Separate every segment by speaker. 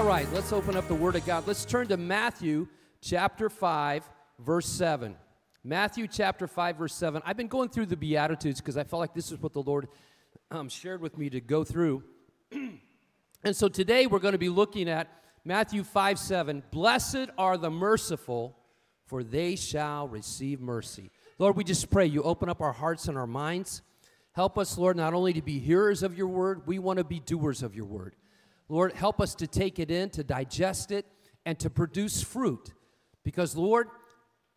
Speaker 1: All right, let's open up the Word of God. Let's turn to Matthew chapter 5, verse 7. Matthew chapter 5, verse 7. I've been going through the Beatitudes because I felt like this is what the Lord um, shared with me to go through. and so today we're going to be looking at Matthew 5, 7. Blessed are the merciful, for they shall receive mercy. Lord, we just pray you open up our hearts and our minds. Help us, Lord, not only to be hearers of your word, we want to be doers of your word. Lord, help us to take it in, to digest it, and to produce fruit. Because, Lord,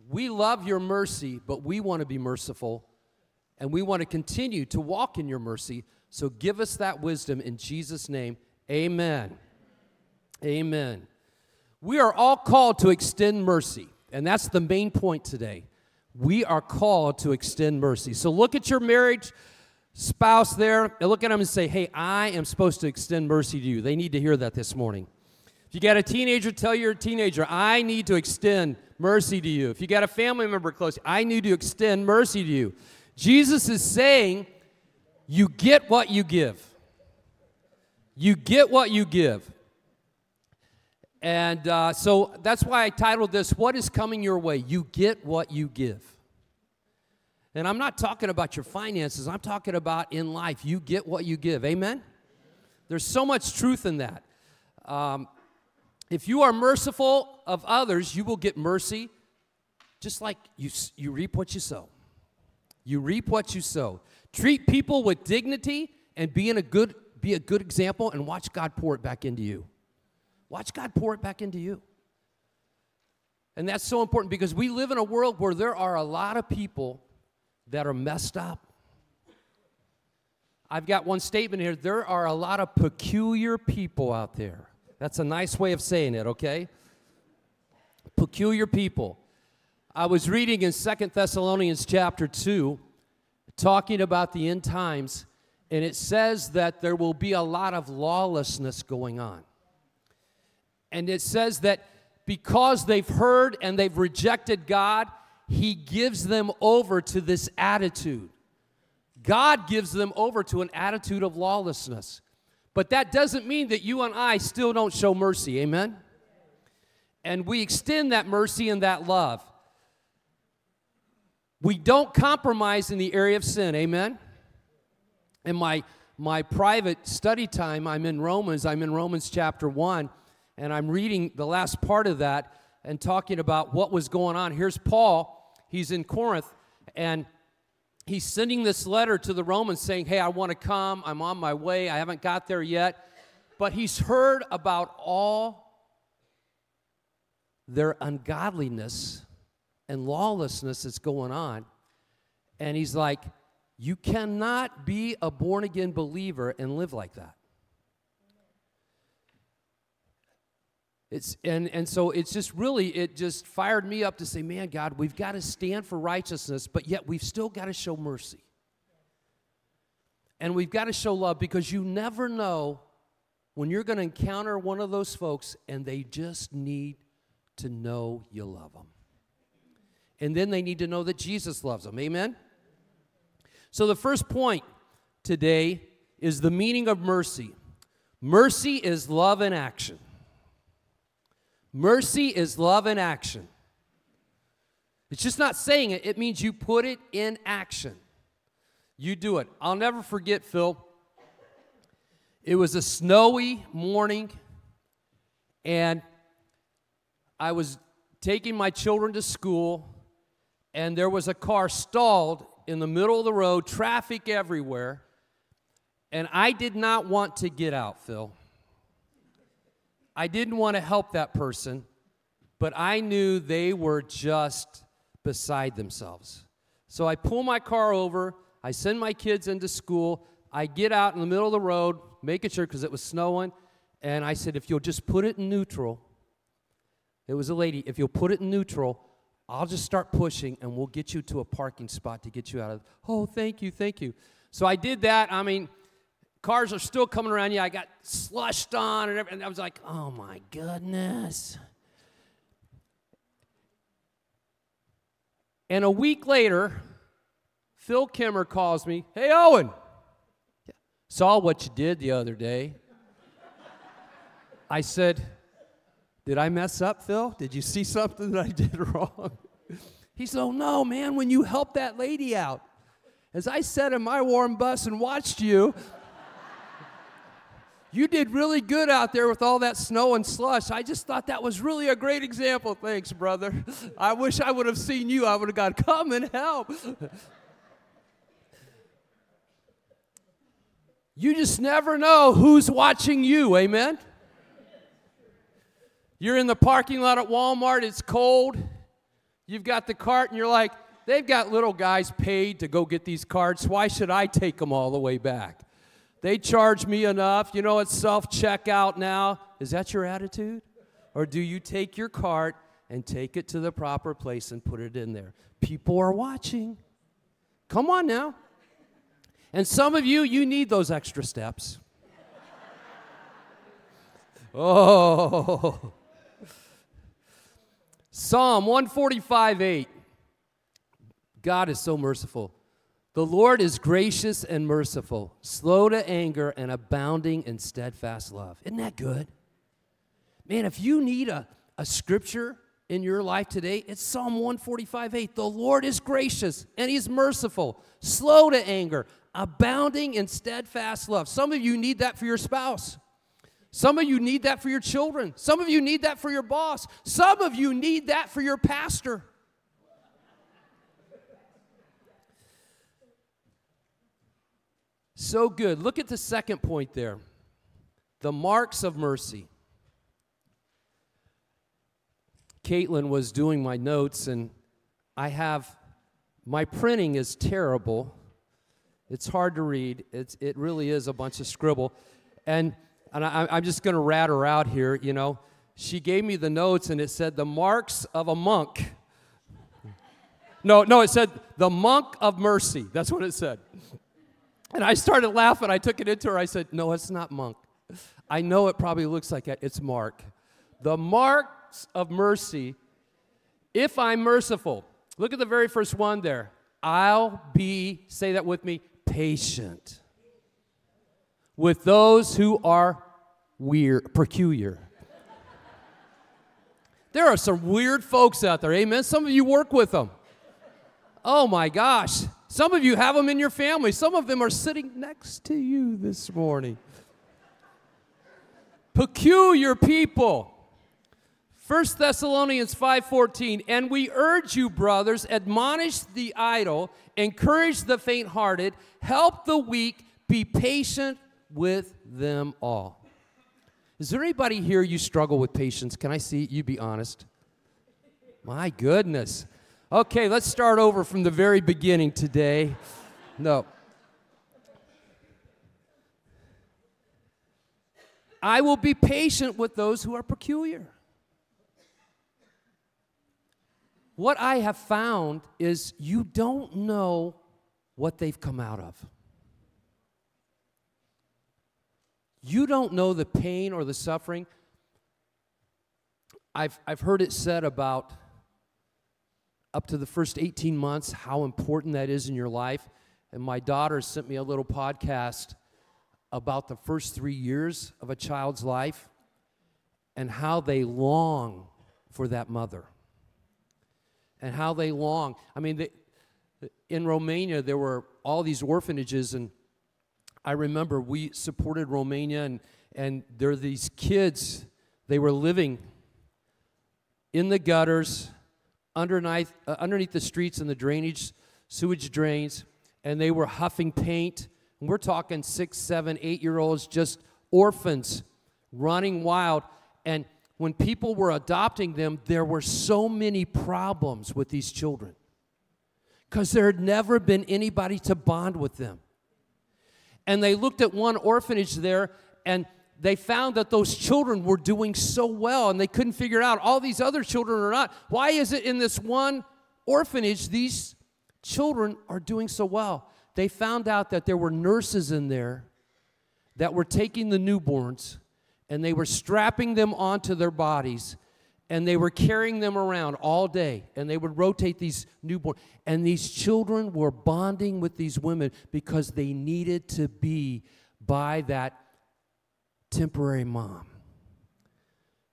Speaker 1: we love your mercy, but we want to be merciful, and we want to continue to walk in your mercy. So give us that wisdom in Jesus' name. Amen. Amen. We are all called to extend mercy, and that's the main point today. We are called to extend mercy. So look at your marriage spouse there and look at them and say, Hey, I am supposed to extend mercy to you. They need to hear that this morning. If you got a teenager, tell your teenager, I need to extend mercy to you. If you got a family member close, I need to extend mercy to you. Jesus is saying, You get what you give. You get what you give. And uh, so that's why I titled this, What is Coming Your Way? You get what you give. And I'm not talking about your finances, I'm talking about in life. You get what you give. Amen? There's so much truth in that. Um, if you are merciful of others, you will get mercy just like you, you reap what you sow. You reap what you sow. Treat people with dignity and be, in a good, be a good example and watch God pour it back into you. Watch God pour it back into you. And that's so important because we live in a world where there are a lot of people that are messed up. I've got one statement here. There are a lot of peculiar people out there. That's a nice way of saying it, okay? Peculiar people. I was reading in Second Thessalonians chapter 2, talking about the end times, and it says that there will be a lot of lawlessness going on. And it says that because they've heard and they've rejected God, he gives them over to this attitude. God gives them over to an attitude of lawlessness. But that doesn't mean that you and I still don't show mercy. Amen? And we extend that mercy and that love. We don't compromise in the area of sin. Amen? In my, my private study time, I'm in Romans. I'm in Romans chapter 1, and I'm reading the last part of that and talking about what was going on. Here's Paul he's in Corinth and he's sending this letter to the Romans saying, Hey, I want to come. I'm on my way. I haven't got there yet. But he's heard about all their ungodliness and lawlessness that's going on. And he's like, You cannot be a born again believer and live like that. It's, and, and so it's just really, it just fired me up to say, man, God, we've got to stand for righteousness, but yet we've still got to show mercy. And we've got to show love because you never know when you're going to encounter one of those folks and they just need to know you love them. And then they need to know that Jesus loves them. Amen? So the first point today is the meaning of mercy. Mercy is love in action. Mercy is love in action. It's just not saying it, it means you put it in action. You do it. I'll never forget, Phil. It was a snowy morning, and I was taking my children to school, and there was a car stalled in the middle of the road, traffic everywhere, and I did not want to get out, Phil. I didn't want to help that person, but I knew they were just beside themselves. So I pull my car over, I send my kids into school, I get out in the middle of the road, making sure because it was snowing, and I said, if you'll just put it in neutral, it was a lady, if you'll put it in neutral, I'll just start pushing and we'll get you to a parking spot to get you out of. Oh, thank you, thank you. So I did that. I mean, Cars are still coming around you. I got slushed on and everything. I was like, oh my goodness. And a week later, Phil Kimmer calls me, Hey, Owen, saw what you did the other day. I said, Did I mess up, Phil? Did you see something that I did wrong? He said, Oh, no, man, when you helped that lady out. As I sat in my warm bus and watched you, you did really good out there with all that snow and slush. I just thought that was really a great example. Thanks, brother. I wish I would have seen you. I would have gone, Come and help. You just never know who's watching you, amen? You're in the parking lot at Walmart, it's cold. You've got the cart, and you're like, they've got little guys paid to go get these carts. Why should I take them all the way back? They charge me enough. You know, it's self checkout now. Is that your attitude? Or do you take your cart and take it to the proper place and put it in there? People are watching. Come on now. And some of you, you need those extra steps. oh. Psalm 145 8. God is so merciful. The Lord is gracious and merciful, slow to anger, and abounding in steadfast love. Isn't that good? Man, if you need a, a scripture in your life today, it's Psalm 145 8. The Lord is gracious and He's merciful, slow to anger, abounding in steadfast love. Some of you need that for your spouse. Some of you need that for your children. Some of you need that for your boss. Some of you need that for your pastor. So good. Look at the second point there the marks of mercy. Caitlin was doing my notes, and I have my printing is terrible. It's hard to read. It's, it really is a bunch of scribble. And, and I, I'm just going to rat her out here, you know. She gave me the notes, and it said, The marks of a monk. No, no, it said, The monk of mercy. That's what it said. And I started laughing. I took it into her. I said, No, it's not monk. I know it probably looks like it. It's Mark. The marks of mercy, if I'm merciful. Look at the very first one there. I'll be, say that with me, patient with those who are weird, peculiar. There are some weird folks out there, amen. Some of you work with them. Oh my gosh. Some of you have them in your family. Some of them are sitting next to you this morning. Peculiar people. 1 Thessalonians 5:14 and we urge you brothers admonish the idle encourage the faint-hearted help the weak be patient with them all. Is there anybody here you struggle with patience? Can I see you be honest? My goodness. Okay, let's start over from the very beginning today. No. I will be patient with those who are peculiar. What I have found is you don't know what they've come out of. You don't know the pain or the suffering. I've, I've heard it said about up to the first 18 months, how important that is in your life. And my daughter sent me a little podcast about the first three years of a child's life and how they long for that mother. And how they long. I mean, they, in Romania, there were all these orphanages, and I remember we supported Romania, and, and there are these kids, they were living in the gutters underneath, uh, underneath the streets and the drainage, sewage drains, and they were huffing paint. And we're talking six, seven, eight year olds, just orphans running wild. And when people were adopting them, there were so many problems with these children because there had never been anybody to bond with them. And they looked at one orphanage there, and they found that those children were doing so well and they couldn't figure out all these other children are not. Why is it in this one orphanage these children are doing so well? They found out that there were nurses in there that were taking the newborns and they were strapping them onto their bodies and they were carrying them around all day and they would rotate these newborn and these children were bonding with these women because they needed to be by that temporary mom.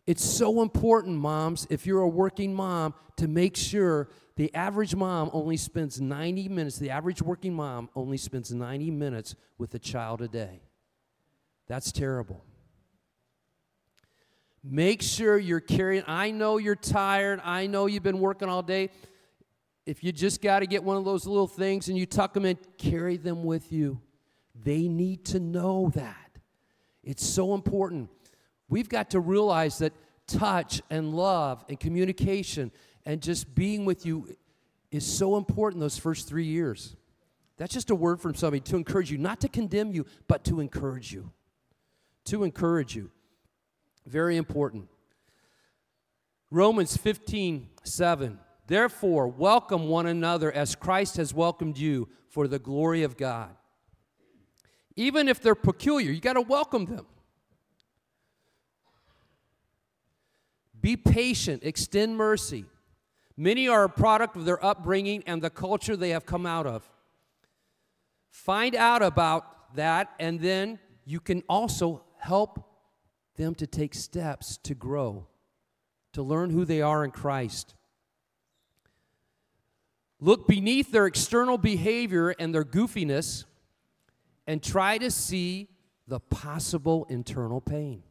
Speaker 1: It's so important, moms, if you're a working mom, to make sure the average mom only spends 90 minutes, the average working mom only spends 90 minutes with a child a day. That's terrible. Make sure you're carrying. I know you're tired. I know you've been working all day. If you just got to get one of those little things and you tuck them in, carry them with you. They need to know that. It's so important. We've got to realize that touch and love and communication and just being with you is so important those first three years. That's just a word from somebody to encourage you, not to condemn you, but to encourage you. To encourage you. Very important. Romans 15, 7. Therefore, welcome one another as Christ has welcomed you for the glory of God. Even if they're peculiar, you got to welcome them. Be patient, extend mercy. Many are a product of their upbringing and the culture they have come out of. Find out about that, and then you can also help them to take steps to grow, to learn who they are in Christ. Look beneath their external behavior and their goofiness and try to see the possible internal pain.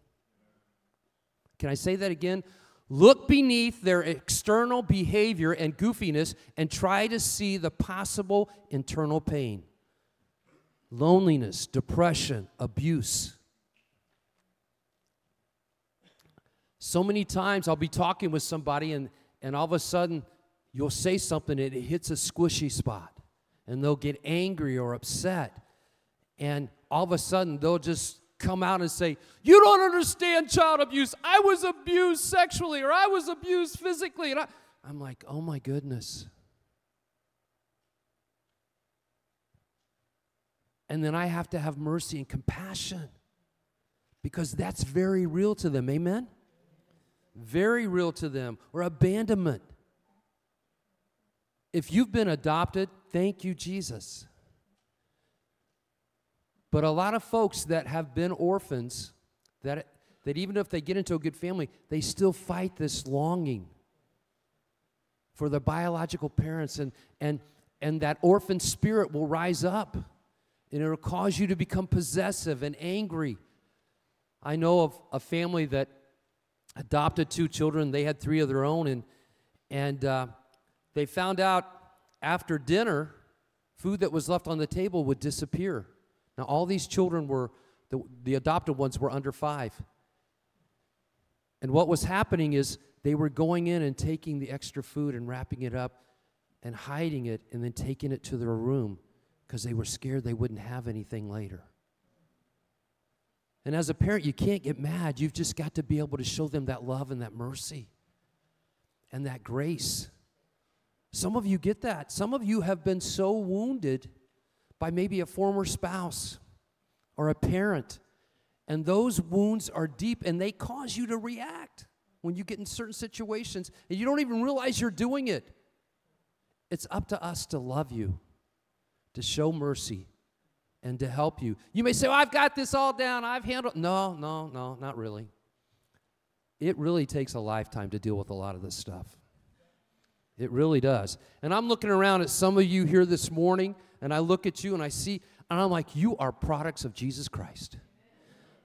Speaker 1: Can I say that again? Look beneath their external behavior and goofiness and try to see the possible internal pain loneliness, depression, abuse. So many times I'll be talking with somebody, and, and all of a sudden you'll say something and it hits a squishy spot, and they'll get angry or upset. And all of a sudden they'll just come out and say, You don't understand child abuse. I was abused sexually or I was abused physically. And I, I'm like, Oh my goodness. And then I have to have mercy and compassion because that's very real to them. Amen? Very real to them. Or abandonment. If you've been adopted, thank you, Jesus. But a lot of folks that have been orphans, that, that even if they get into a good family, they still fight this longing for their biological parents, and, and, and that orphan spirit will rise up and it'll cause you to become possessive and angry. I know of a family that adopted two children, they had three of their own, and, and uh, they found out after dinner, food that was left on the table would disappear. Now, all these children were, the, the adopted ones were under five. And what was happening is they were going in and taking the extra food and wrapping it up and hiding it and then taking it to their room because they were scared they wouldn't have anything later. And as a parent, you can't get mad. You've just got to be able to show them that love and that mercy and that grace. Some of you get that. Some of you have been so wounded by maybe a former spouse or a parent. And those wounds are deep and they cause you to react when you get in certain situations and you don't even realize you're doing it. It's up to us to love you, to show mercy, and to help you. You may say, well, I've got this all down. I've handled. No, no, no, not really. It really takes a lifetime to deal with a lot of this stuff. It really does. And I'm looking around at some of you here this morning and I look at you and I see, and I'm like, you are products of Jesus Christ.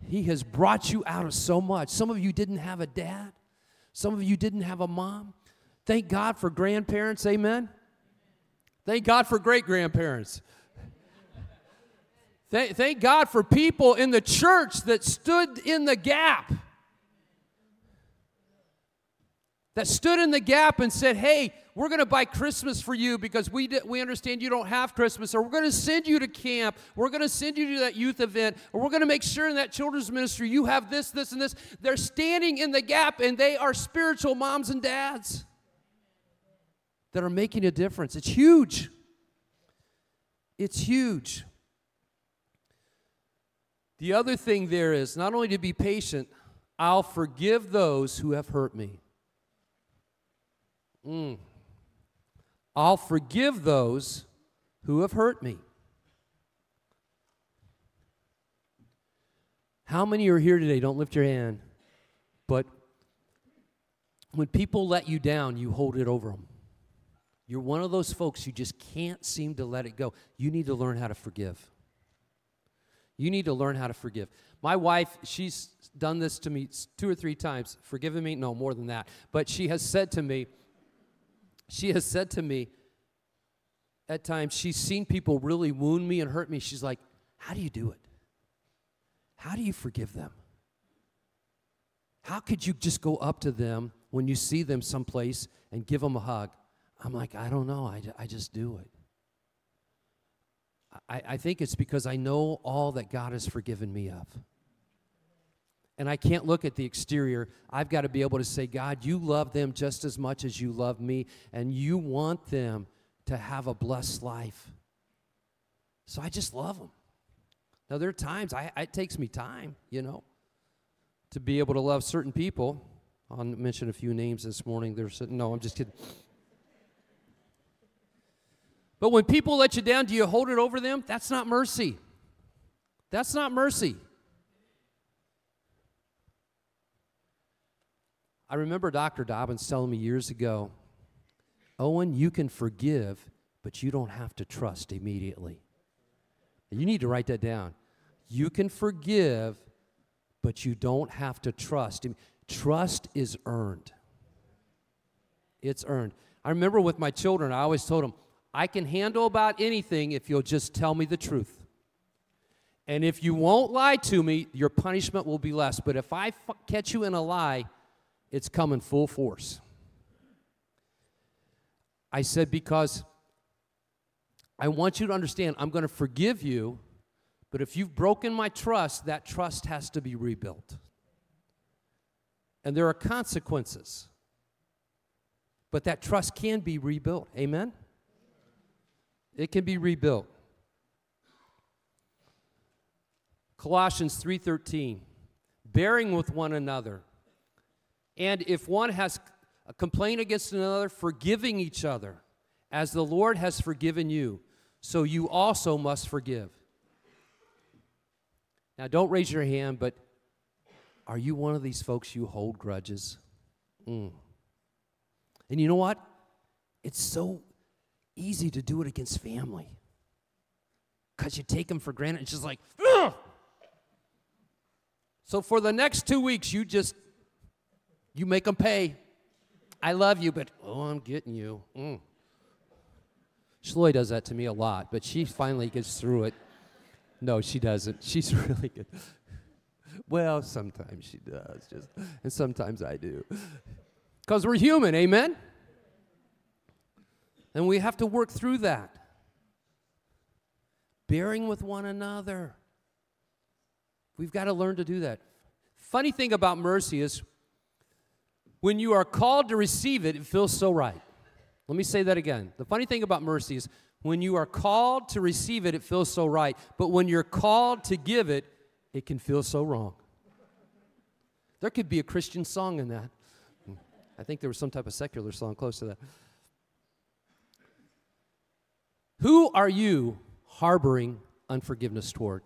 Speaker 1: He has brought you out of so much. Some of you didn't have a dad, some of you didn't have a mom. Thank God for grandparents, amen? Thank God for great grandparents. Thank, thank God for people in the church that stood in the gap. That stood in the gap and said, Hey, we're going to buy Christmas for you because we, we understand you don't have Christmas, or we're going to send you to camp, we're going to send you to that youth event, or we're going to make sure in that children's ministry you have this, this, and this. They're standing in the gap, and they are spiritual moms and dads that are making a difference. It's huge. It's huge. The other thing there is not only to be patient, I'll forgive those who have hurt me. Mm. I'll forgive those who have hurt me. How many are here today? Don't lift your hand. But when people let you down, you hold it over them. You're one of those folks who just can't seem to let it go. You need to learn how to forgive. You need to learn how to forgive. My wife, she's done this to me two or three times. Forgiven me? No, more than that. But she has said to me, she has said to me, at times, she's seen people really wound me and hurt me. She's like, How do you do it? How do you forgive them? How could you just go up to them when you see them someplace and give them a hug? I'm like, I don't know. I, I just do it. I, I think it's because I know all that God has forgiven me of. And I can't look at the exterior. I've got to be able to say, God, you love them just as much as you love me, and you want them to have a blessed life. So I just love them. Now, there are times, I, it takes me time, you know, to be able to love certain people. I'll mention a few names this morning. There's no, I'm just kidding. But when people let you down, do you hold it over them? That's not mercy. That's not mercy. I remember Dr. Dobbins telling me years ago, Owen, you can forgive, but you don't have to trust immediately. You need to write that down. You can forgive, but you don't have to trust. Trust is earned. It's earned. I remember with my children, I always told them, I can handle about anything if you'll just tell me the truth. And if you won't lie to me, your punishment will be less. But if I f- catch you in a lie, it's coming full force. I said, because I want you to understand, I'm going to forgive you, but if you've broken my trust, that trust has to be rebuilt. And there are consequences. But that trust can be rebuilt. Amen? It can be rebuilt. Colossians 3:13 bearing with one another and if one has a complaint against another forgiving each other as the Lord has forgiven you so you also must forgive. Now don't raise your hand but are you one of these folks you hold grudges? Mm. And you know what? It's so easy to do it against family because you take them for granted. It's just like, Ugh! so for the next two weeks, you just you make them pay. I love you, but oh, I'm getting you. Mm. Shloy does that to me a lot, but she finally gets through it. No, she doesn't. She's really good. well, sometimes she does, just and sometimes I do. Because we're human, amen? And we have to work through that. Bearing with one another. We've got to learn to do that. Funny thing about mercy is when you are called to receive it, it feels so right. Let me say that again. The funny thing about mercy is when you are called to receive it, it feels so right. But when you're called to give it, it can feel so wrong. There could be a Christian song in that. I think there was some type of secular song close to that. Who are you harboring unforgiveness toward?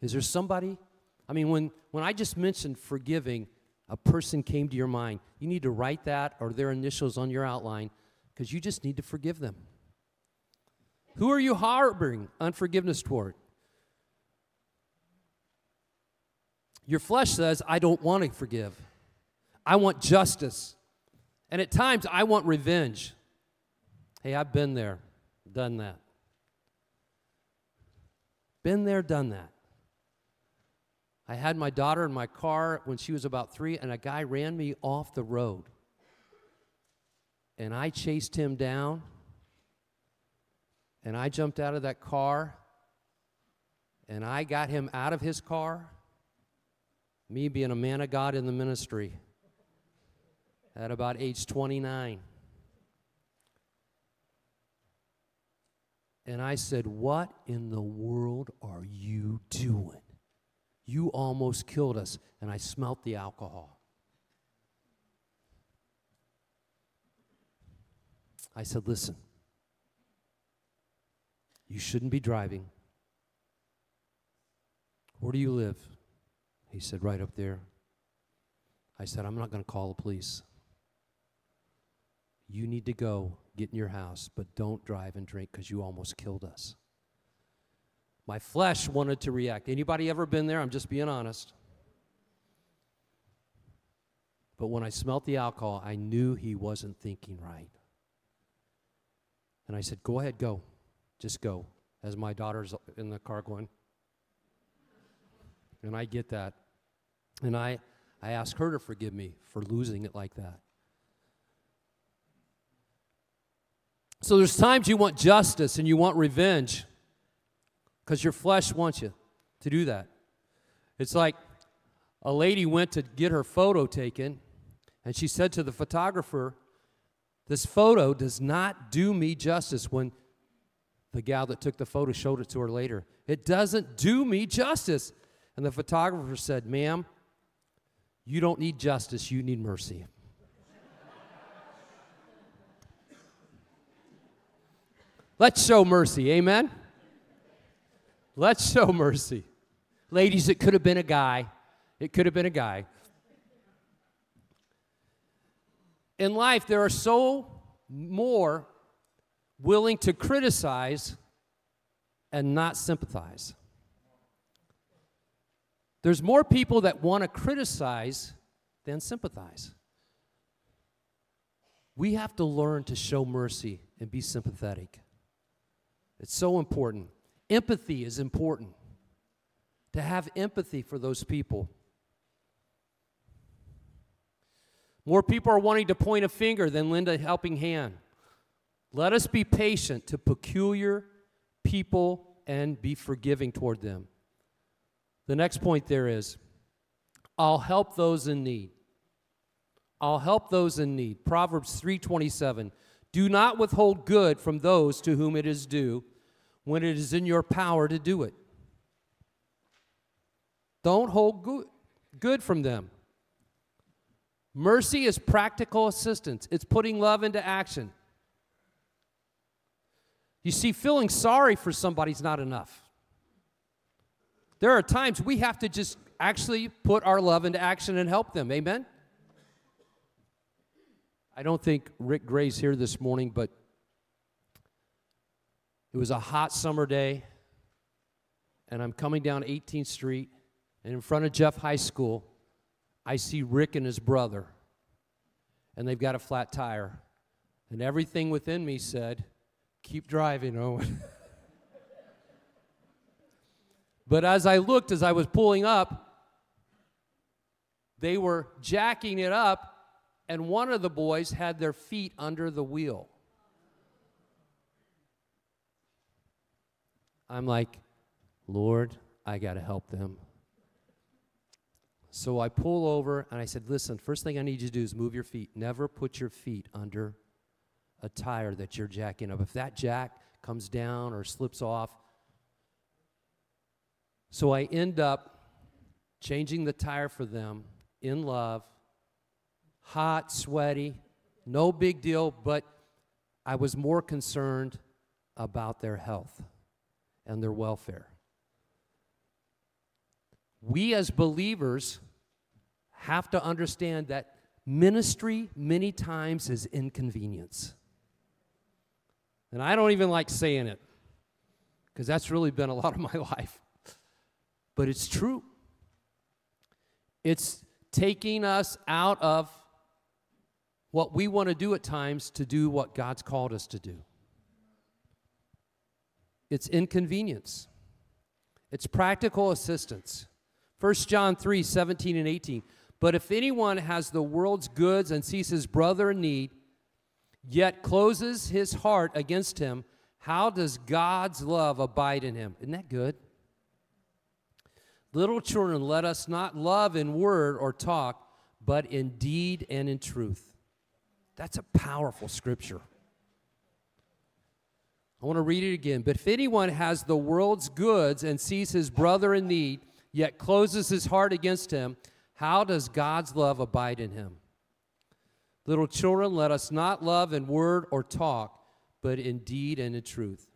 Speaker 1: Is there somebody? I mean, when, when I just mentioned forgiving, a person came to your mind. You need to write that or their initials on your outline because you just need to forgive them. Who are you harboring unforgiveness toward? Your flesh says, I don't want to forgive. I want justice. And at times, I want revenge. Hey, I've been there, done that. Been there, done that. I had my daughter in my car when she was about three, and a guy ran me off the road. And I chased him down, and I jumped out of that car, and I got him out of his car. Me being a man of God in the ministry at about age 29. And I said, What in the world are you doing? You almost killed us. And I smelt the alcohol. I said, Listen, you shouldn't be driving. Where do you live? He said, Right up there. I said, I'm not going to call the police. You need to go get in your house, but don't drive and drink because you almost killed us. My flesh wanted to react. Anybody ever been there? I'm just being honest. But when I smelt the alcohol, I knew he wasn't thinking right. And I said, Go ahead, go. Just go. As my daughter's in the car going. And I get that. And I, I ask her to forgive me for losing it like that. So there's times you want justice and you want revenge because your flesh wants you to do that. It's like a lady went to get her photo taken and she said to the photographer, This photo does not do me justice when the gal that took the photo showed it to her later. It doesn't do me justice. And the photographer said, Ma'am, you don't need justice, you need mercy. Let's show mercy, amen? Let's show mercy. Ladies, it could have been a guy. It could have been a guy. In life, there are so more willing to criticize and not sympathize. There's more people that want to criticize than sympathize. We have to learn to show mercy and be sympathetic. It's so important. Empathy is important. To have empathy for those people. More people are wanting to point a finger than lend a helping hand. Let us be patient to peculiar people and be forgiving toward them. The next point there is I'll help those in need. I'll help those in need. Proverbs 3:27. Do not withhold good from those to whom it is due when it is in your power to do it. Don't hold good, good from them. Mercy is practical assistance. It's putting love into action. You see, feeling sorry for somebody's not enough. There are times we have to just actually put our love into action and help them. Amen? I don't think Rick Gray's here this morning, but it was a hot summer day, and I'm coming down 18th Street, and in front of Jeff High School, I see Rick and his brother, and they've got a flat tire. And everything within me said, Keep driving, Owen. But as I looked, as I was pulling up, they were jacking it up, and one of the boys had their feet under the wheel. I'm like, Lord, I got to help them. So I pull over and I said, Listen, first thing I need you to do is move your feet. Never put your feet under a tire that you're jacking up. If that jack comes down or slips off, so I end up changing the tire for them in love, hot, sweaty, no big deal, but I was more concerned about their health and their welfare. We as believers have to understand that ministry many times is inconvenience. And I don't even like saying it because that's really been a lot of my life but it's true. It's taking us out of what we want to do at times to do what God's called us to do. It's inconvenience. It's practical assistance. 1 John 3 17 and 18. But if anyone has the world's goods and sees his brother in need, yet closes his heart against him, how does God's love abide in him? Isn't that good? Little children, let us not love in word or talk, but in deed and in truth. That's a powerful scripture. I want to read it again. But if anyone has the world's goods and sees his brother in need, yet closes his heart against him, how does God's love abide in him? Little children, let us not love in word or talk, but in deed and in truth.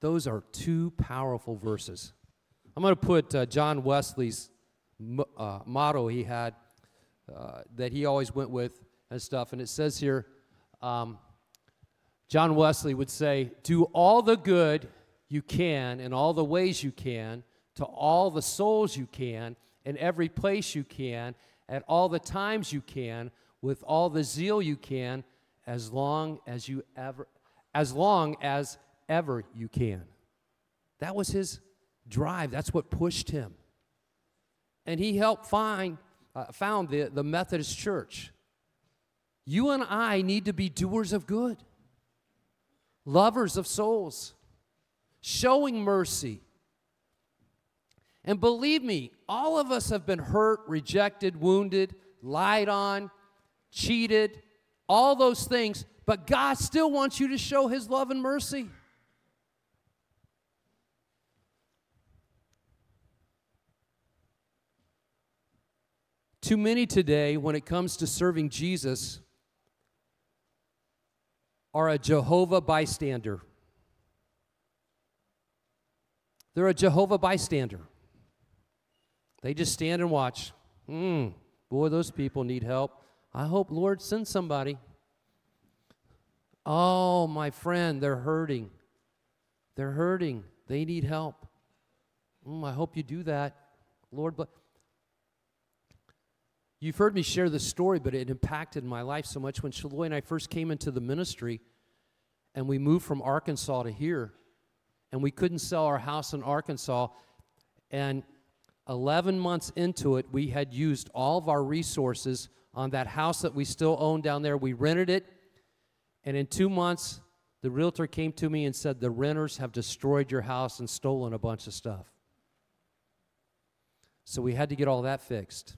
Speaker 1: Those are two powerful verses. I'm going to put uh, John Wesley's uh, motto he had uh, that he always went with and stuff. And it says here, um, John Wesley would say, Do all the good you can in all the ways you can to all the souls you can in every place you can at all the times you can with all the zeal you can as long as you ever as long as ever you can. That was his drive. That's what pushed him. And he helped find uh, found the, the methodist church. You and i need to be doers of good lovers of souls showing mercy and believe me, all of us have been hurt, rejected, wounded, lied on, cheated, all those things, but God still wants you to show His love and mercy. Too many today, when it comes to serving Jesus, are a Jehovah bystander. They're a Jehovah bystander. They just stand and watch. Hmm, boy, those people need help. I hope, Lord, send somebody. Oh, my friend, they're hurting. They're hurting. They need help. Mm, I hope you do that. Lord, but you've heard me share this story, but it impacted my life so much. When Shaloy and I first came into the ministry and we moved from Arkansas to here, and we couldn't sell our house in Arkansas, and 11 months into it, we had used all of our resources on that house that we still own down there. We rented it, and in two months, the realtor came to me and said, The renters have destroyed your house and stolen a bunch of stuff. So we had to get all that fixed.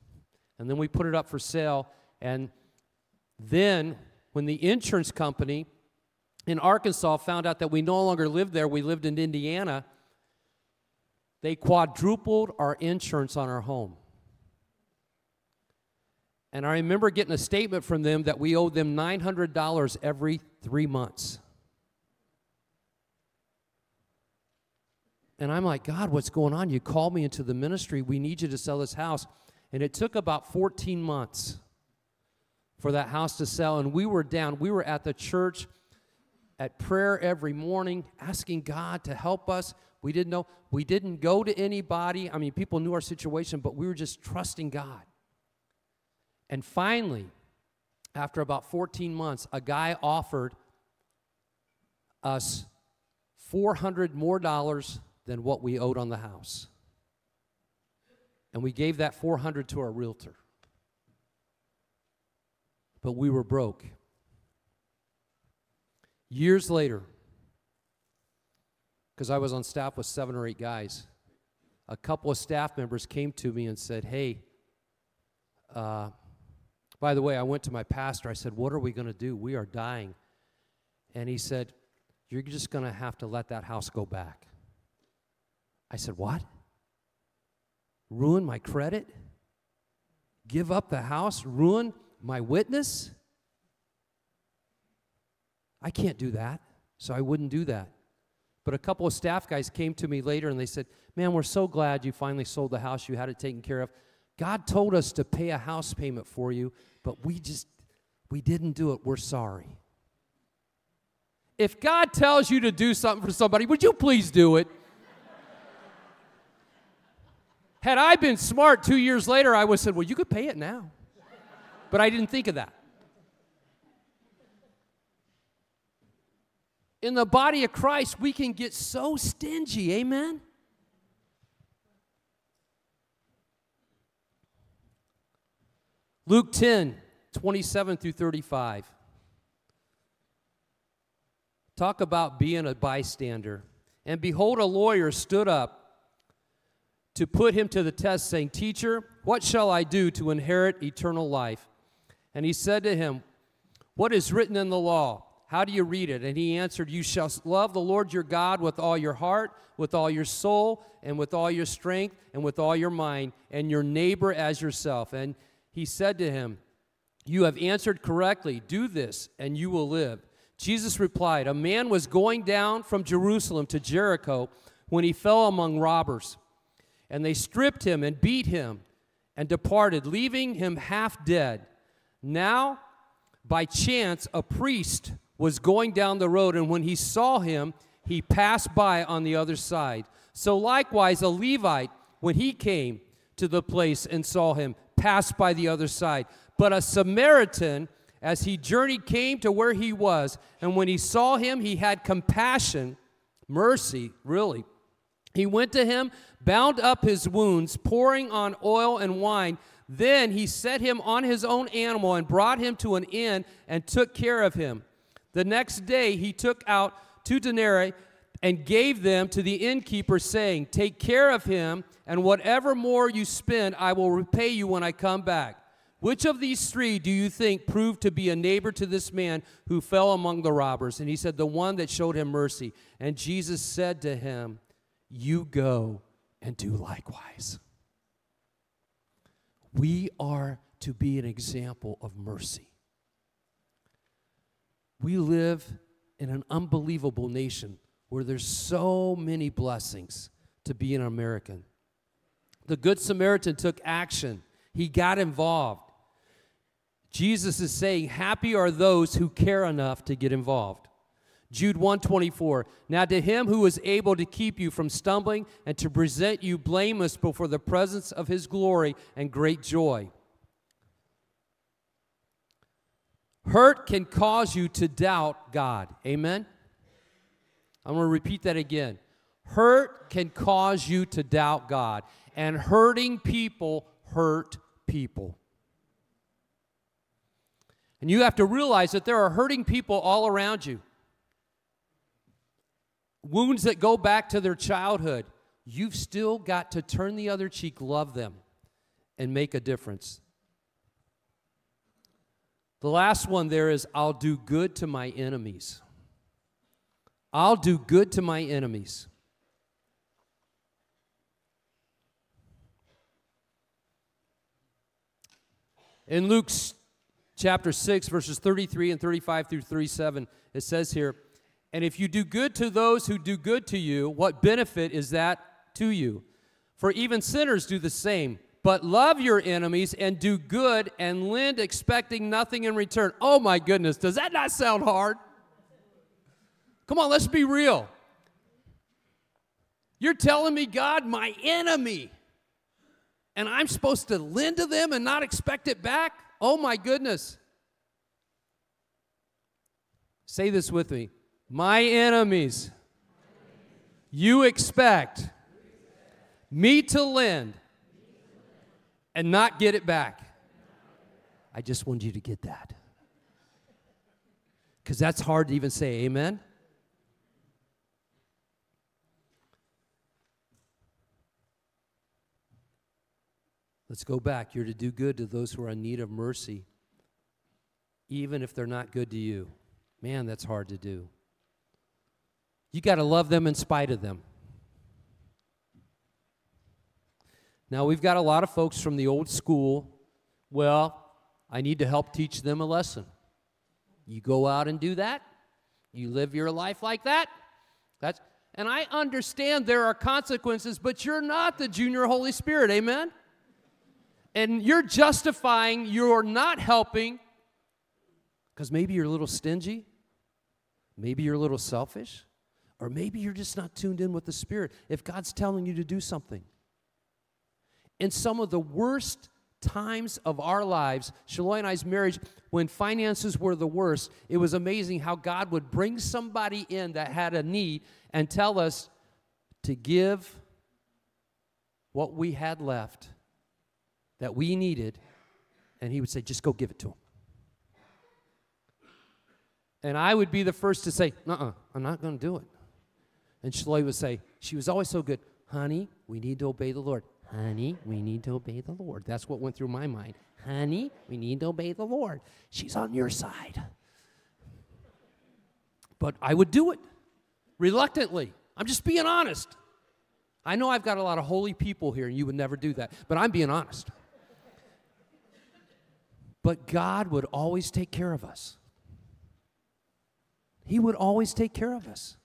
Speaker 1: And then we put it up for sale. And then, when the insurance company in Arkansas found out that we no longer lived there, we lived in Indiana they quadrupled our insurance on our home. And I remember getting a statement from them that we owed them $900 every three months. And I'm like, God, what's going on? You called me into the ministry. We need you to sell this house. And it took about 14 months for that house to sell. And we were down. We were at the church at prayer every morning, asking God to help us. We didn't know. We didn't go to anybody. I mean, people knew our situation, but we were just trusting God. And finally, after about 14 months, a guy offered us 400 more dollars than what we owed on the house. And we gave that 400 to our realtor. But we were broke. Years later, because I was on staff with seven or eight guys. A couple of staff members came to me and said, Hey, uh, by the way, I went to my pastor. I said, What are we going to do? We are dying. And he said, You're just going to have to let that house go back. I said, What? Ruin my credit? Give up the house? Ruin my witness? I can't do that. So I wouldn't do that. But a couple of staff guys came to me later and they said, Man, we're so glad you finally sold the house. You had it taken care of. God told us to pay a house payment for you, but we just, we didn't do it. We're sorry. If God tells you to do something for somebody, would you please do it? Had I been smart two years later, I would have said, Well, you could pay it now. But I didn't think of that. in the body of Christ, we can get so stingy. Amen? Luke 10, 27 through 35. Talk about being a bystander. And behold, a lawyer stood up to put him to the test, saying, Teacher, what shall I do to inherit eternal life? And he said to him, What is written in the law? How do you read it? And he answered, You shall love the Lord your God with all your heart, with all your soul, and with all your strength, and with all your mind, and your neighbor as yourself. And he said to him, You have answered correctly. Do this, and you will live. Jesus replied, A man was going down from Jerusalem to Jericho when he fell among robbers. And they stripped him and beat him and departed, leaving him half dead. Now, by chance, a priest was going down the road, and when he saw him, he passed by on the other side. So, likewise, a Levite, when he came to the place and saw him, passed by the other side. But a Samaritan, as he journeyed, came to where he was, and when he saw him, he had compassion, mercy, really. He went to him, bound up his wounds, pouring on oil and wine. Then he set him on his own animal and brought him to an inn and took care of him. The next day he took out two denarii and gave them to the innkeeper, saying, Take care of him, and whatever more you spend, I will repay you when I come back. Which of these three do you think proved to be a neighbor to this man who fell among the robbers? And he said, The one that showed him mercy. And Jesus said to him, You go and do likewise. We are to be an example of mercy. We live in an unbelievable nation where there's so many blessings to be an American. The Good Samaritan took action, he got involved. Jesus is saying, Happy are those who care enough to get involved. Jude 124. Now to him who is able to keep you from stumbling and to present you blameless before the presence of his glory and great joy. Hurt can cause you to doubt God. Amen. I'm going to repeat that again. Hurt can cause you to doubt God, and hurting people hurt people. And you have to realize that there are hurting people all around you. Wounds that go back to their childhood. You've still got to turn the other cheek, love them, and make a difference. The last one there is I'll do good to my enemies. I'll do good to my enemies. In Luke's chapter 6, verses 33 and 35 through 37, it says here, And if you do good to those who do good to you, what benefit is that to you? For even sinners do the same. But love your enemies and do good and lend expecting nothing in return. Oh my goodness, does that not sound hard? Come on, let's be real. You're telling me, God, my enemy, and I'm supposed to lend to them and not expect it back? Oh my goodness. Say this with me. My enemies, you expect me to lend and not get it back. I just want you to get that. Because that's hard to even say, amen? Let's go back. You're to do good to those who are in need of mercy, even if they're not good to you. Man, that's hard to do. You got to love them in spite of them. Now, we've got a lot of folks from the old school. Well, I need to help teach them a lesson. You go out and do that. You live your life like that. That's and I understand there are consequences, but you're not the junior Holy Spirit. Amen and you're justifying you're not helping because maybe you're a little stingy, maybe you're a little selfish, or maybe you're just not tuned in with the Spirit. If God's telling you to do something, in some of the worst times of our lives, Shaloi and I's marriage, when finances were the worst, it was amazing how God would bring somebody in that had a need and tell us to give what we had left that we needed, and he would say, just go give it to him. And I would be the first to say, uh uh-uh, I'm not going to do it. And Shaloi would say, she was always so good, honey, we need to obey the Lord. Honey, we need to obey the Lord. That's what went through my mind. Honey, we need to obey the Lord. She's on your side. But I would do it reluctantly. I'm just being honest. I know I've got a lot of holy people here, and you would never do that, but I'm being honest. But God would always take care of us. He would always take care of us.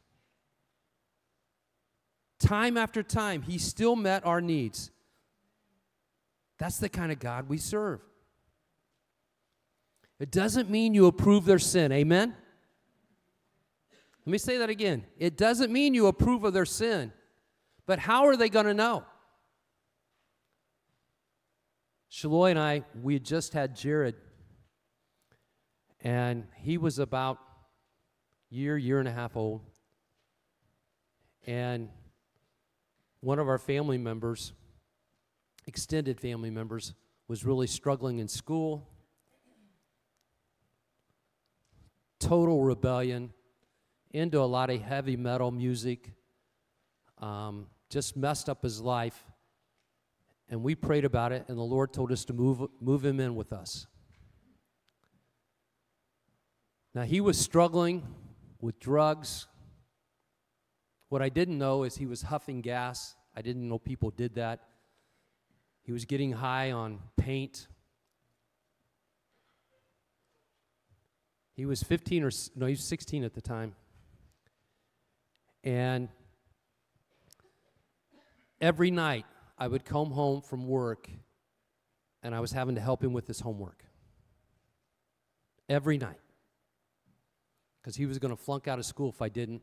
Speaker 1: Time after time, He still met our needs. That's the kind of God we serve. It doesn't mean you approve their sin. Amen? Let me say that again. It doesn't mean you approve of their sin. But how are they going to know? Shaloy and I, we had just had Jared, and he was about year, year and a half old. And one of our family members, extended family members, was really struggling in school. Total rebellion, into a lot of heavy metal music, um, just messed up his life. And we prayed about it, and the Lord told us to move, move him in with us. Now, he was struggling with drugs. What I didn't know is he was huffing gas. I didn't know people did that. He was getting high on paint. He was 15 or no, he was 16 at the time. And every night I would come home from work and I was having to help him with his homework. Every night. Because he was going to flunk out of school if I didn't.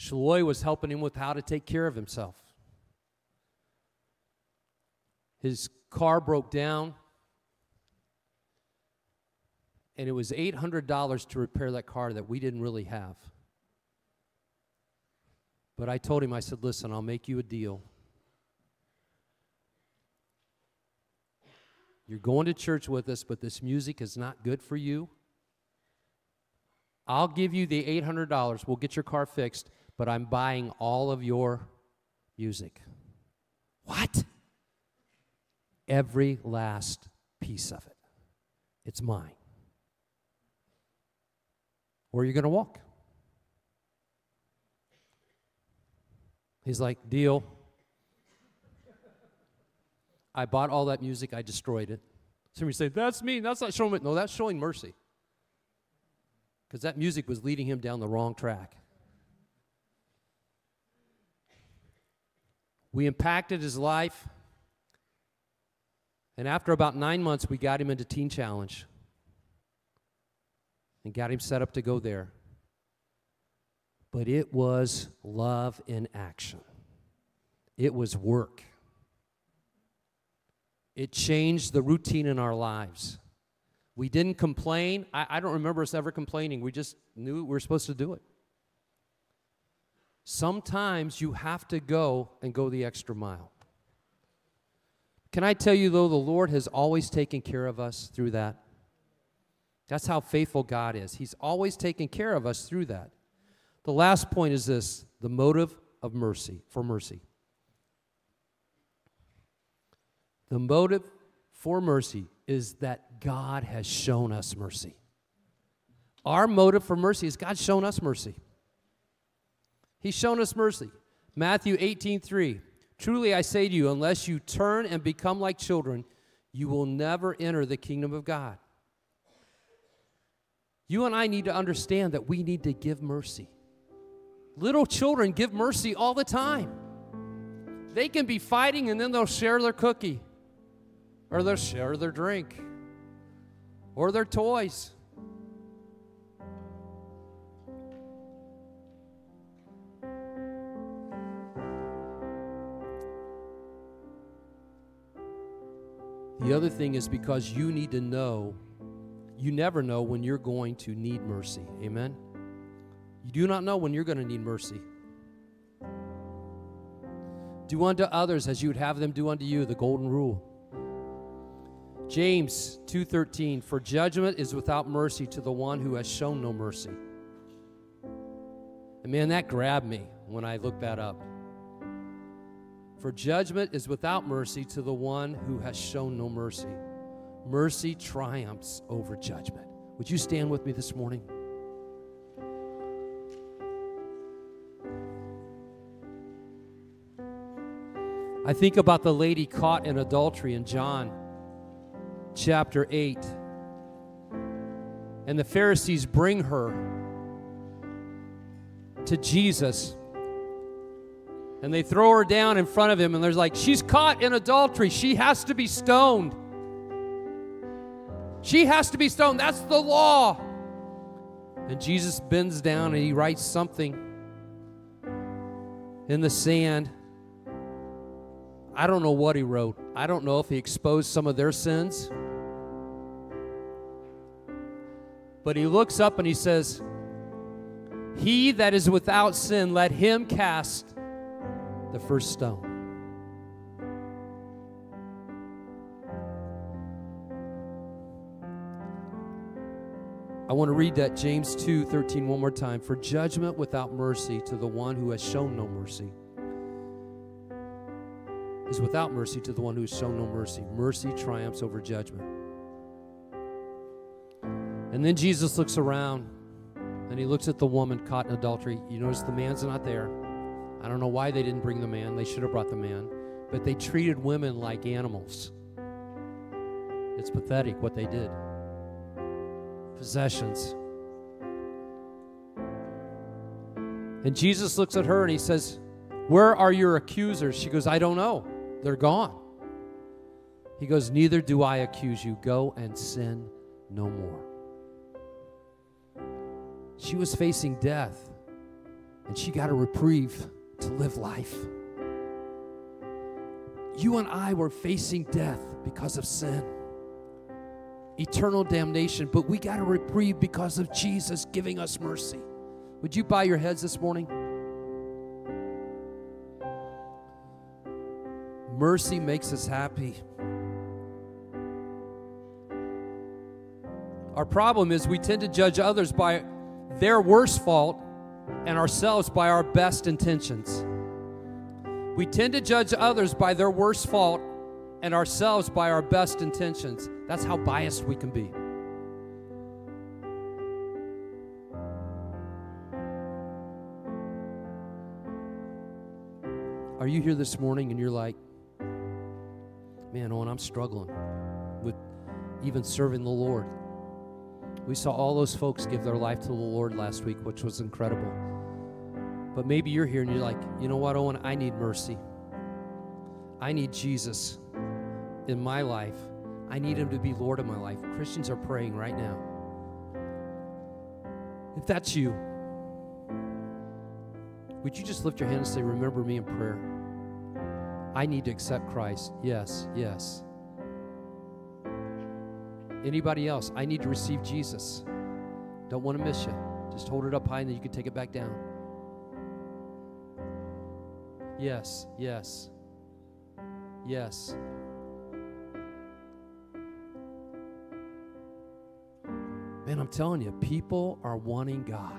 Speaker 1: Shaloy was helping him with how to take care of himself. His car broke down, and it was $800 to repair that car that we didn't really have. But I told him, I said, listen, I'll make you a deal. You're going to church with us, but this music is not good for you. I'll give you the $800. We'll get your car fixed, but I'm buying all of your music. What? Every last piece of it. It's mine. Where are you going to walk? He's like, deal. I bought all that music, I destroyed it. Somebody say, that's me, that's not showing, no, that's showing mercy. Because that music was leading him down the wrong track. We impacted his life. And after about nine months, we got him into Teen Challenge and got him set up to go there but it was love in action. It was work. It changed the routine in our lives. We didn't complain. I, I, don't remember us ever complaining. We just knew we were supposed to do it. Sometimes you have to go and go the extra mile. Can I tell you, though, the Lord has always taken care of us through that? That's how faithful God is. He's always taken care of us through that. The last point is this the motive of mercy, for mercy. The motive for mercy is that God has shown us mercy. Our motive for mercy is God's shown us mercy. He's shown us mercy. Matthew 18 3. Truly I say to you, unless you turn and become like children, you will never enter the kingdom of God. You and I need to understand that we need to give mercy. Little children give mercy all the time. They can be fighting and then they'll share their cookie, or they'll share their drink, or their toys. The other thing is because you need to know, you never know when you're going to need mercy. Amen? You do not know when you're going to need mercy. Do unto others as you would have them do unto you, the golden rule. James 2:13 For judgment is without mercy to the one who has shown no mercy. And man, that grabbed me when I looked that up. For judgment is without mercy to the one who has shown no mercy. Mercy triumphs over judgment. Would you stand with me this morning? I think about the lady caught in adultery in John chapter 8. And the Pharisees bring her to Jesus. And they throw her down in front of him, and there's like, she's caught in adultery. She has to be stoned. She has to be stoned. That's the law. And Jesus bends down and he writes something in the sand. I don't know what he wrote. I don't know if he exposed some of their sins. But he looks up and he says, He that is without sin, let him cast the first stone. I want to read that James 2 13 one more time. For judgment without mercy to the one who has shown no mercy is without mercy to the one who has shown no mercy. Mercy triumphs over judgment. And then Jesus looks around and he looks at the woman caught in adultery. You notice the man's not there. I don't know why they didn't bring the man. They should have brought the man. But they treated women like animals. It's pathetic what they did. Possessions. And Jesus looks at her and he says, Where are your accusers? She goes, I don't know. They're gone. He goes, Neither do I accuse you. Go and sin no more. She was facing death, and she got a reprieve to live life. You and I were facing death because of sin, eternal damnation, but we got a reprieve because of Jesus giving us mercy. Would you bow your heads this morning? Mercy makes us happy. Our problem is we tend to judge others by their worst fault and ourselves by our best intentions. We tend to judge others by their worst fault and ourselves by our best intentions. That's how biased we can be. Are you here this morning and you're like, man, Owen, I'm struggling with even serving the Lord? We saw all those folks give their life to the Lord last week, which was incredible. But maybe you're here and you're like, you know what, Owen, I need mercy. I need Jesus in my life. I need him to be Lord of my life. Christians are praying right now. If that's you, would you just lift your hand and say, Remember me in prayer? I need to accept Christ. Yes, yes. Anybody else? I need to receive Jesus. Don't want to miss you. Just hold it up high and then you can take it back down. Yes, yes, yes. Man, I'm telling you, people are wanting God.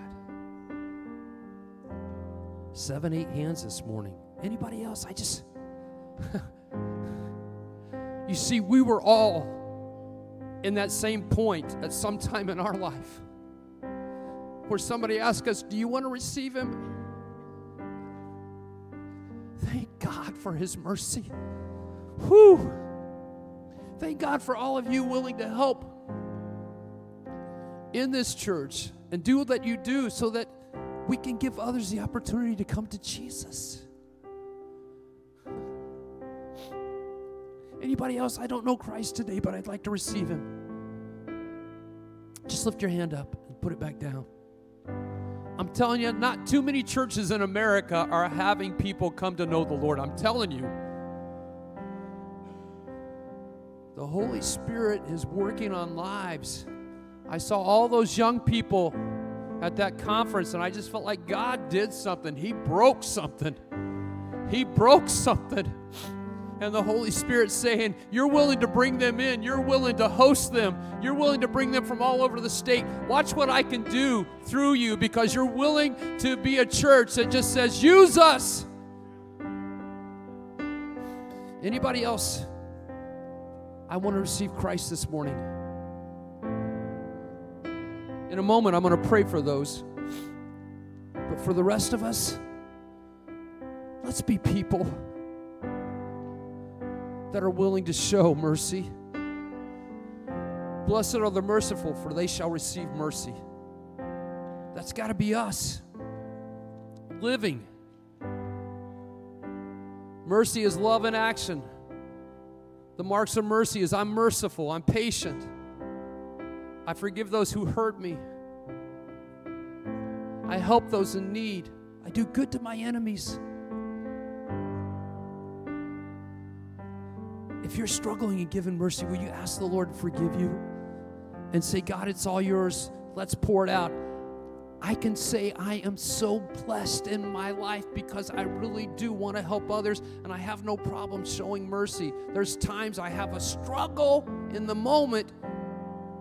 Speaker 1: Seven, eight hands this morning. Anybody else? I just. you see, we were all in that same point at some time in our life where somebody asks us, Do you want to receive Him? Thank God for His mercy. Whew. Thank God for all of you willing to help in this church and do what you do so that we can give others the opportunity to come to Jesus. Anybody else? I don't know Christ today, but I'd like to receive him. Just lift your hand up and put it back down. I'm telling you, not too many churches in America are having people come to know the Lord. I'm telling you. The Holy Spirit is working on lives. I saw all those young people at that conference, and I just felt like God did something. He broke something. He broke something and the Holy Spirit saying, You're willing to bring them in. You're willing to host them. You're willing to bring them from all over the state. Watch what I can do through you because you're willing to be a church that just says, Use us. Anybody else? I want to receive Christ this morning. In a moment, I'm going to pray for those. But for the rest of us, let's be people that are willing to show mercy. Blessed are the merciful, for they shall receive mercy. That's got to be us living Mercy is love in action. The marks of mercy is I'm merciful, I'm patient. I forgive those who hurt me. I help those in need. I do good to my enemies. If you're struggling and giving mercy, will you ask the Lord to forgive you and say, God, it's all yours. Let's pour it out. I can say I am so blessed in my life because I really do want to help others and I have no problem showing mercy. There's times I have a struggle in the moment,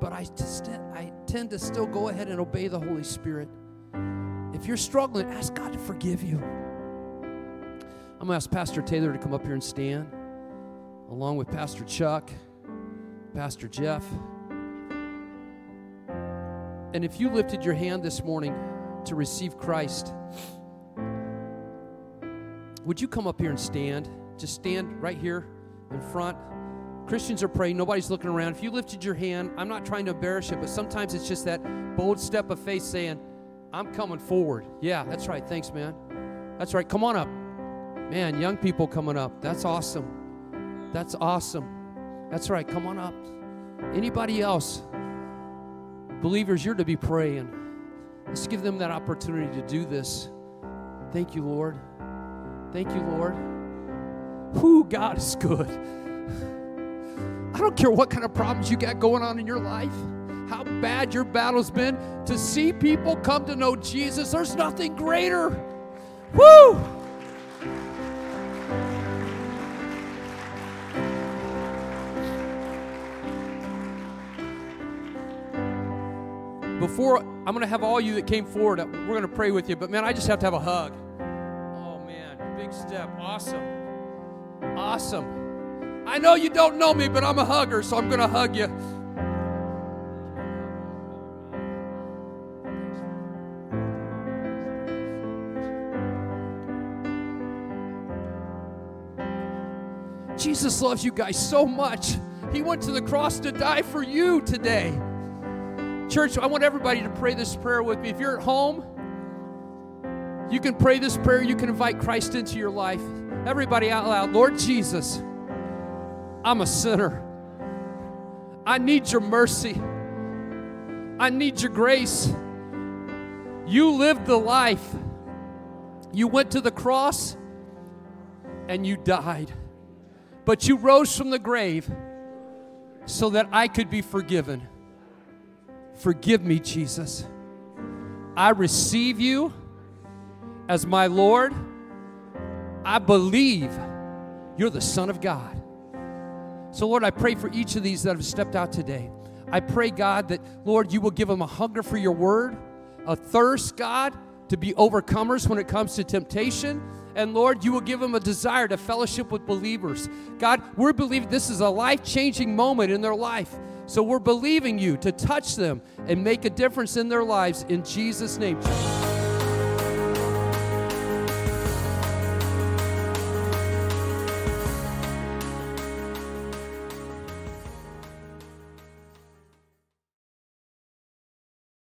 Speaker 1: but I, just, I tend to still go ahead and obey the Holy Spirit. If you're struggling, ask God to forgive you. I'm going to ask Pastor Taylor to come up here and stand, along with Pastor Chuck, Pastor Jeff. And if you lifted your hand this morning to receive Christ, would you come up here and stand? Just stand right here in front. Christians are praying, nobody's looking around. If you lifted your hand, I'm not trying to embarrass you, but sometimes it's just that bold step of faith saying, I'm coming forward. Yeah, that's right. Thanks, man. That's right. Come on up. Man, young people coming up. That's awesome. That's awesome. That's right. Come on up. Anybody else? Believers, you're to be praying. Let's give them that opportunity to do this. Thank you, Lord. Thank you, Lord. Who God is good. I don't care what kind of problems you got going on in your life, how bad your battle's been. To see people come to know Jesus, there's nothing greater. Woo! Before I'm going to have all you that came forward, uh, we're going to pray with you. But man, I just have to have a hug. Oh man, big step. Awesome. Awesome. I know you don't know me, but I'm a hugger, so I'm going to hug you. Jesus loves you guys so much. He went to the cross to die for you today. Church, I want everybody to pray this prayer with me. If you're at home, you can pray this prayer. You can invite Christ into your life. Everybody out loud Lord Jesus, I'm a sinner. I need your mercy. I need your grace. You lived the life. You went to the cross and you died. But you rose from the grave so that I could be forgiven. Forgive me, Jesus. I receive you as my Lord. I believe you're the Son of God. So, Lord, I pray for each of these that have stepped out today. I pray, God, that, Lord, you will give them a hunger for your word, a thirst, God, to be overcomers when it comes to temptation. And Lord, you will give them a desire to fellowship with believers. God, we're believing this is a life changing moment in their life. So we're believing you to touch them and make a difference in their lives in Jesus' name.